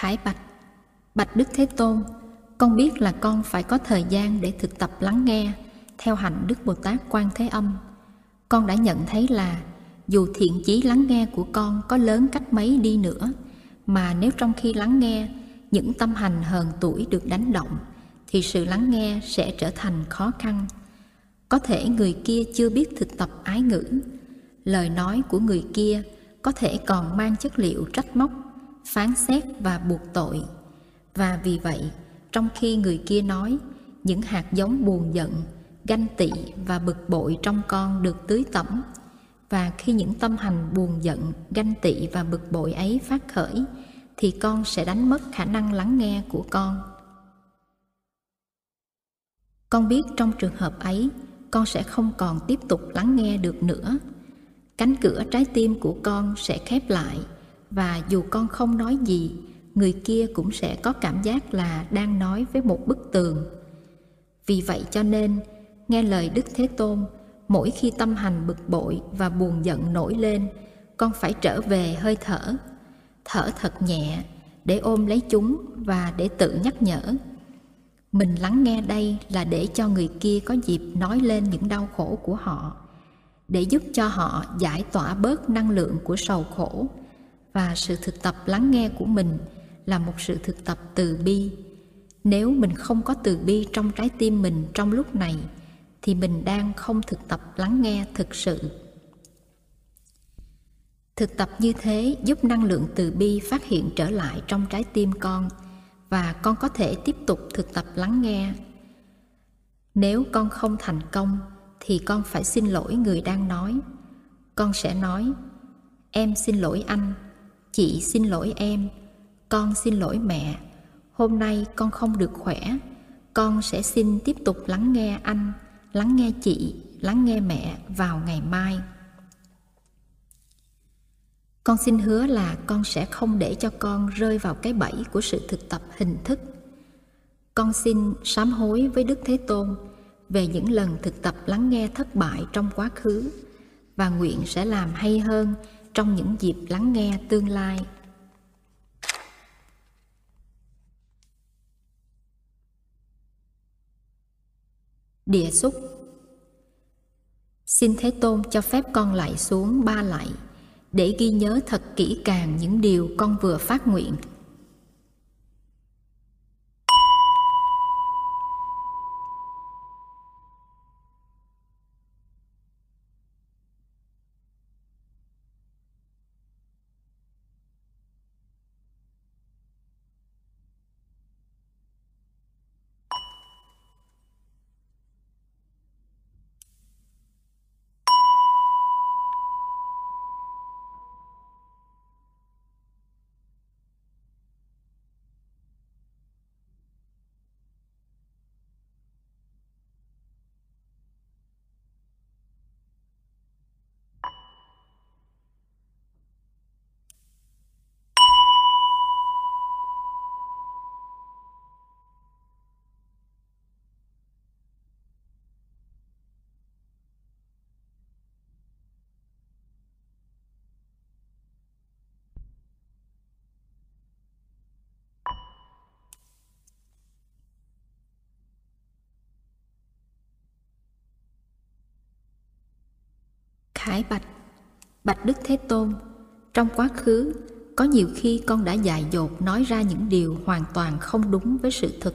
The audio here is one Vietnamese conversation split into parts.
Khải bạch. Bạch Đức Thế Tôn, Con biết là con phải có thời gian để thực tập lắng nghe, Theo hạnh Đức Bồ Tát Quan Thế Âm. Con đã nhận thấy là, Dù thiện chí lắng nghe của con có lớn cách mấy đi nữa, Mà nếu trong khi lắng nghe, Những tâm hành hờn tuổi được đánh động, Thì sự lắng nghe sẽ trở thành khó khăn. Có thể người kia chưa biết thực tập ái ngữ. Lời nói của người kia có thể còn mang chất liệu trách móc phán xét và buộc tội. Và vì vậy, trong khi người kia nói, những hạt giống buồn giận, ganh tị và bực bội trong con được tưới tẩm. Và khi những tâm hành buồn giận, ganh tị và bực bội ấy phát khởi, thì con sẽ đánh mất khả năng lắng nghe của con. Con biết trong trường hợp ấy, con sẽ không còn tiếp tục lắng nghe được nữa. Cánh cửa trái tim của con sẽ khép lại và dù con không nói gì, người kia cũng sẽ có cảm giác là đang nói với một bức tường. Vì vậy cho nên, nghe lời đức thế tôn, mỗi khi tâm hành bực bội và buồn giận nổi lên, con phải trở về hơi thở. Thở thật nhẹ, để ôm lấy chúng và để tự nhắc nhở. Mình lắng nghe đây là để cho người kia có dịp nói lên những đau khổ của họ, để giúp cho họ giải tỏa bớt năng lượng của sầu khổ và sự thực tập lắng nghe của mình là một sự thực tập từ bi. Nếu mình không có từ bi trong trái tim mình trong lúc này, thì mình đang không thực tập lắng nghe thực sự. Thực tập như thế giúp năng lượng từ bi phát hiện trở lại trong trái tim con, và con có thể tiếp tục thực tập lắng nghe. Nếu con không thành công, thì con phải xin lỗi người đang nói. Con sẽ nói, em xin lỗi anh chị xin lỗi em. Con xin lỗi mẹ. Hôm nay con không được khỏe. Con sẽ xin tiếp tục lắng nghe anh, lắng nghe chị, lắng nghe mẹ vào ngày mai. Con xin hứa là con sẽ không để cho con rơi vào cái bẫy của sự thực tập hình thức. Con xin sám hối với đức thế tôn về những lần thực tập lắng nghe thất bại trong quá khứ và nguyện sẽ làm hay hơn trong những dịp lắng nghe tương lai. Địa xúc. Xin thế tôn cho phép con lại xuống ba lạy để ghi nhớ thật kỹ càng những điều con vừa phát nguyện. Khải bạch Bạch Đức Thế Tôn. Trong quá khứ, Có nhiều khi con đã dại dột nói ra những điều hoàn toàn không đúng với sự thực.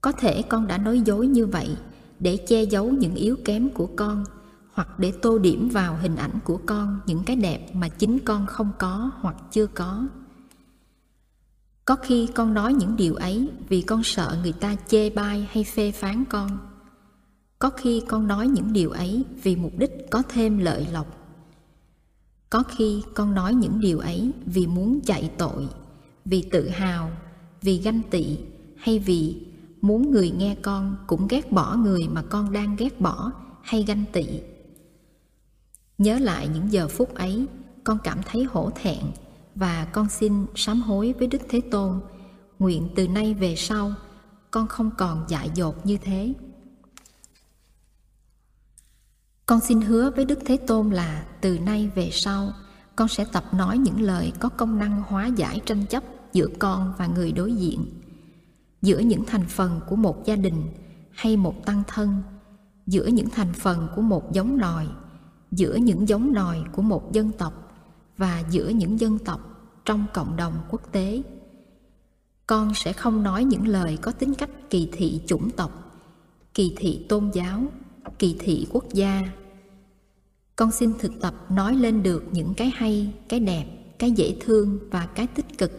Có thể con đã nói dối như vậy Để che giấu những yếu kém của con, Hoặc để tô điểm vào hình ảnh của con Những cái đẹp mà chính con không có hoặc chưa có. Có khi con nói những điều ấy Vì con sợ người ta chê bai hay phê phán con có khi con nói những điều ấy vì mục đích có thêm lợi lộc. Có khi con nói những điều ấy vì muốn chạy tội, vì tự hào, vì ganh tị, hay vì muốn người nghe con cũng ghét bỏ người mà con đang ghét bỏ hay ganh tị. Nhớ lại những giờ phút ấy, con cảm thấy hổ thẹn và con xin sám hối với đức thế tôn. Nguyện từ nay về sau, con không còn dại dột như thế con xin hứa với Đức Thế Tôn là từ nay về sau, con sẽ tập nói những lời có công năng hóa giải tranh chấp giữa con và người đối diện. Giữa những thành phần của một gia đình hay một tăng thân, giữa những thành phần của một giống nòi giữa những giống nòi của một dân tộc và giữa những dân tộc trong cộng đồng quốc tế, con sẽ không nói những lời có tính cách kỳ thị chủng tộc, kỳ thị tôn giáo, kỳ thị quốc gia con xin thực tập nói lên được những cái hay, cái đẹp, cái dễ thương và cái tích cực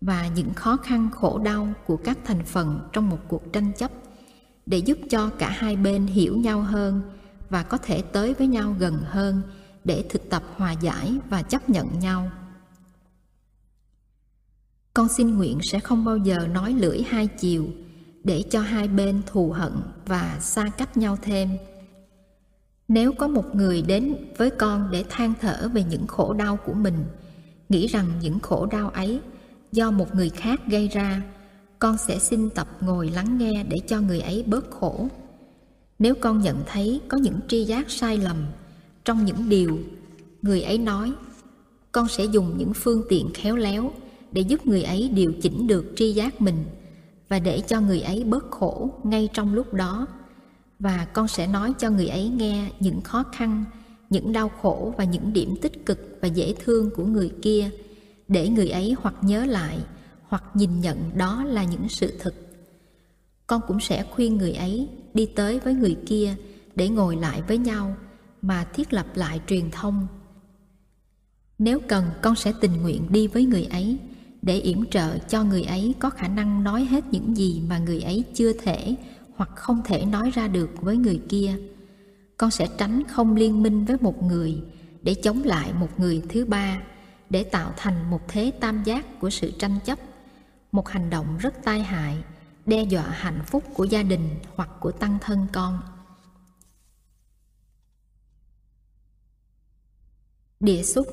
và những khó khăn, khổ đau của các thành phần trong một cuộc tranh chấp để giúp cho cả hai bên hiểu nhau hơn và có thể tới với nhau gần hơn để thực tập hòa giải và chấp nhận nhau. Con xin nguyện sẽ không bao giờ nói lưỡi hai chiều để cho hai bên thù hận và xa cách nhau thêm nếu có một người đến với con để than thở về những khổ đau của mình, nghĩ rằng những khổ đau ấy do một người khác gây ra, con sẽ xin tập ngồi lắng nghe để cho người ấy bớt khổ. Nếu con nhận thấy có những tri giác sai lầm trong những điều người ấy nói, con sẽ dùng những phương tiện khéo léo để giúp người ấy điều chỉnh được tri giác mình và để cho người ấy bớt khổ ngay trong lúc đó và con sẽ nói cho người ấy nghe những khó khăn, những đau khổ và những điểm tích cực và dễ thương của người kia, để người ấy hoặc nhớ lại, hoặc nhìn nhận đó là những sự thực con cũng sẽ khuyên người ấy đi tới với người kia để ngồi lại với nhau mà thiết lập lại truyền thông. Nếu cần, con sẽ tình nguyện đi với người ấy để yểm trợ cho người ấy có khả năng nói hết những gì mà người ấy chưa thể hoặc không thể nói ra được với người kia. Con sẽ tránh không liên minh với một người để chống lại một người thứ ba, để tạo thành một thế tam giác của sự tranh chấp, một hành động rất tai hại, đe dọa hạnh phúc của gia đình hoặc của tăng thân con. Địa xúc.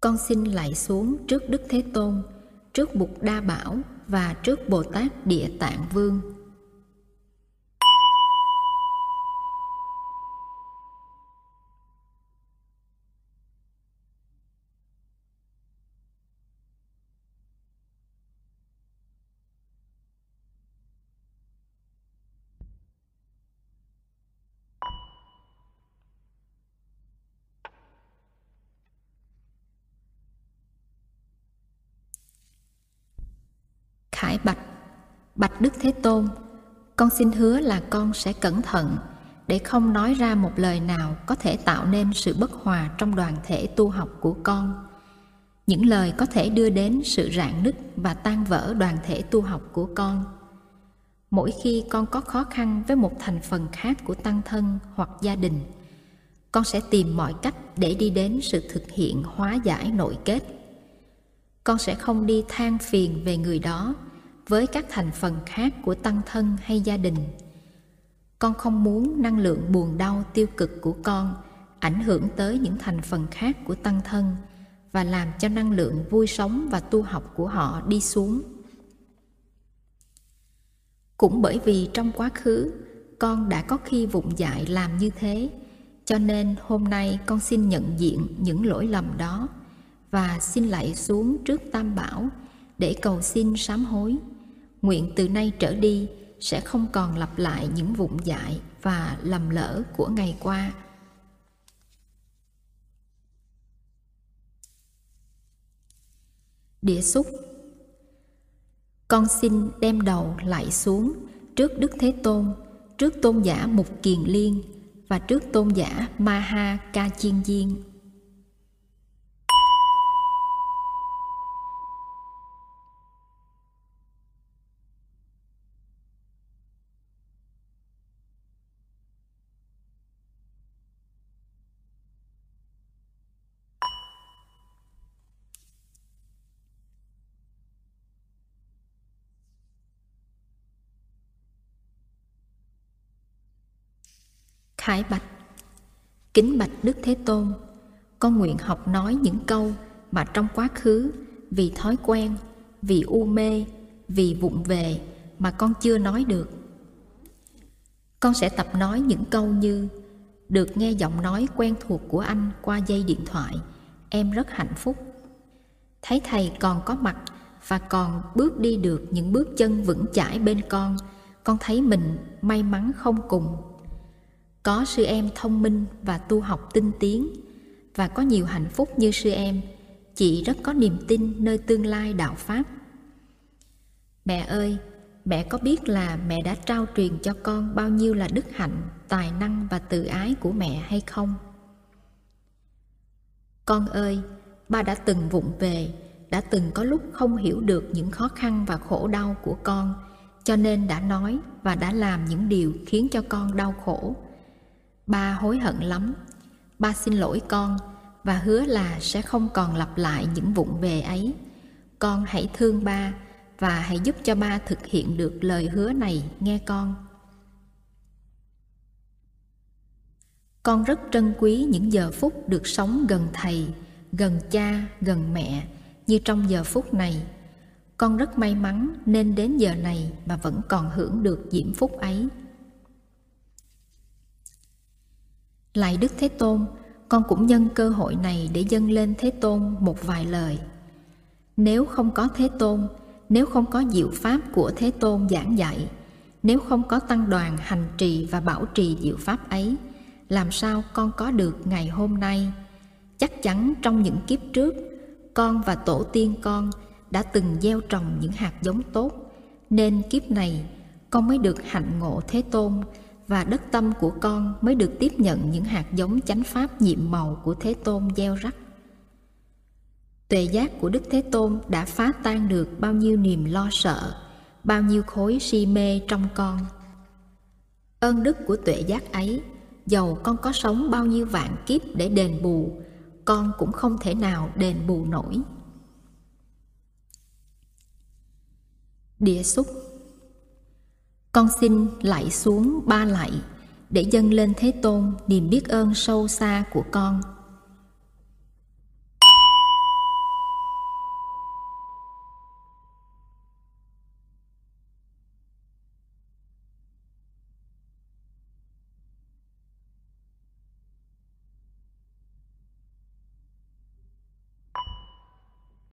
Con xin lạy xuống trước đức thế tôn, trước bụt đa bảo và trước bồ tát địa tạng vương. Bạch. Bạch đức thế tôn, con xin hứa là con sẽ cẩn thận để không nói ra một lời nào có thể tạo nên sự bất hòa trong đoàn thể tu học của con. Những lời có thể đưa đến sự rạn nứt và tan vỡ đoàn thể tu học của con. Mỗi khi con có khó khăn với một thành phần khác của tăng thân hoặc gia đình, con sẽ tìm mọi cách để đi đến sự thực hiện hóa giải nội kết. Con sẽ không đi than phiền về người đó với các thành phần khác của tăng thân hay gia đình. Con không muốn năng lượng buồn đau tiêu cực của con ảnh hưởng tới những thành phần khác của tăng thân và làm cho năng lượng vui sống và tu học của họ đi xuống. Cũng bởi vì trong quá khứ, con đã có khi vụng dại làm như thế, cho nên hôm nay con xin nhận diện những lỗi lầm đó và xin lạy xuống trước tam bảo để cầu xin sám hối nguyện từ nay trở đi sẽ không còn lặp lại những vụng dại và lầm lỡ của ngày qua. Địa xúc. Con xin đem đầu lại xuống trước đức thế tôn, trước tôn giả mục kiền liên và trước tôn giả ma ha ca chiên diên Khải Bạch Kính Bạch Đức Thế Tôn Con nguyện học nói những câu mà trong quá khứ vì thói quen, vì u mê, vì vụng về mà con chưa nói được. Con sẽ tập nói những câu như Được nghe giọng nói quen thuộc của anh qua dây điện thoại, em rất hạnh phúc. thấy thầy còn có mặt và còn bước đi được những bước chân vững chãi bên con con thấy mình may mắn không cùng có sư em thông minh và tu học tinh tiến, và có nhiều hạnh phúc như sư em, chị rất có niềm tin nơi tương lai đạo pháp. Mẹ ơi, mẹ có biết là mẹ đã trao truyền cho con bao nhiêu là đức hạnh, tài năng và tự ái của mẹ hay không? Con ơi, ba đã từng vụng về, đã từng có lúc không hiểu được những khó khăn và khổ đau của con, cho nên đã nói và đã làm những điều khiến cho con đau khổ ba hối hận lắm. Ba xin lỗi con và hứa là sẽ không còn lặp lại những vụng về ấy. Con hãy thương ba và hãy giúp cho ba thực hiện được lời hứa này, nghe con. Con rất trân quý những giờ phút được sống gần thầy, gần cha, gần mẹ như trong giờ phút này. Con rất may mắn nên đến giờ này mà vẫn còn hưởng được diễm phúc ấy. Lại đức thế tôn, con cũng nhân cơ hội này để dâng lên thế tôn một vài lời. Nếu không có thế tôn, nếu không có diệu pháp của thế tôn giảng dạy, nếu không có tăng đoàn hành trì và bảo trì diệu pháp ấy, làm sao con có được ngày hôm nay? Chắc chắn trong những kiếp trước, con và tổ tiên con đã từng gieo trồng những hạt giống tốt, nên kiếp này con mới được hạnh ngộ thế tôn và đất tâm của con mới được tiếp nhận những hạt giống chánh pháp nhiệm màu của thế tôn gieo rắc. Tuệ giác của đức thế tôn đã phá tan được bao nhiêu niềm lo sợ, bao nhiêu khối si mê trong con. Ơn đức của tuệ giác ấy, dầu con có sống bao nhiêu vạn kiếp để đền bù, con cũng không thể nào đền bù nổi. Địa xúc con xin lạy xuống ba lạy để dâng lên thế tôn niềm biết ơn sâu xa của con.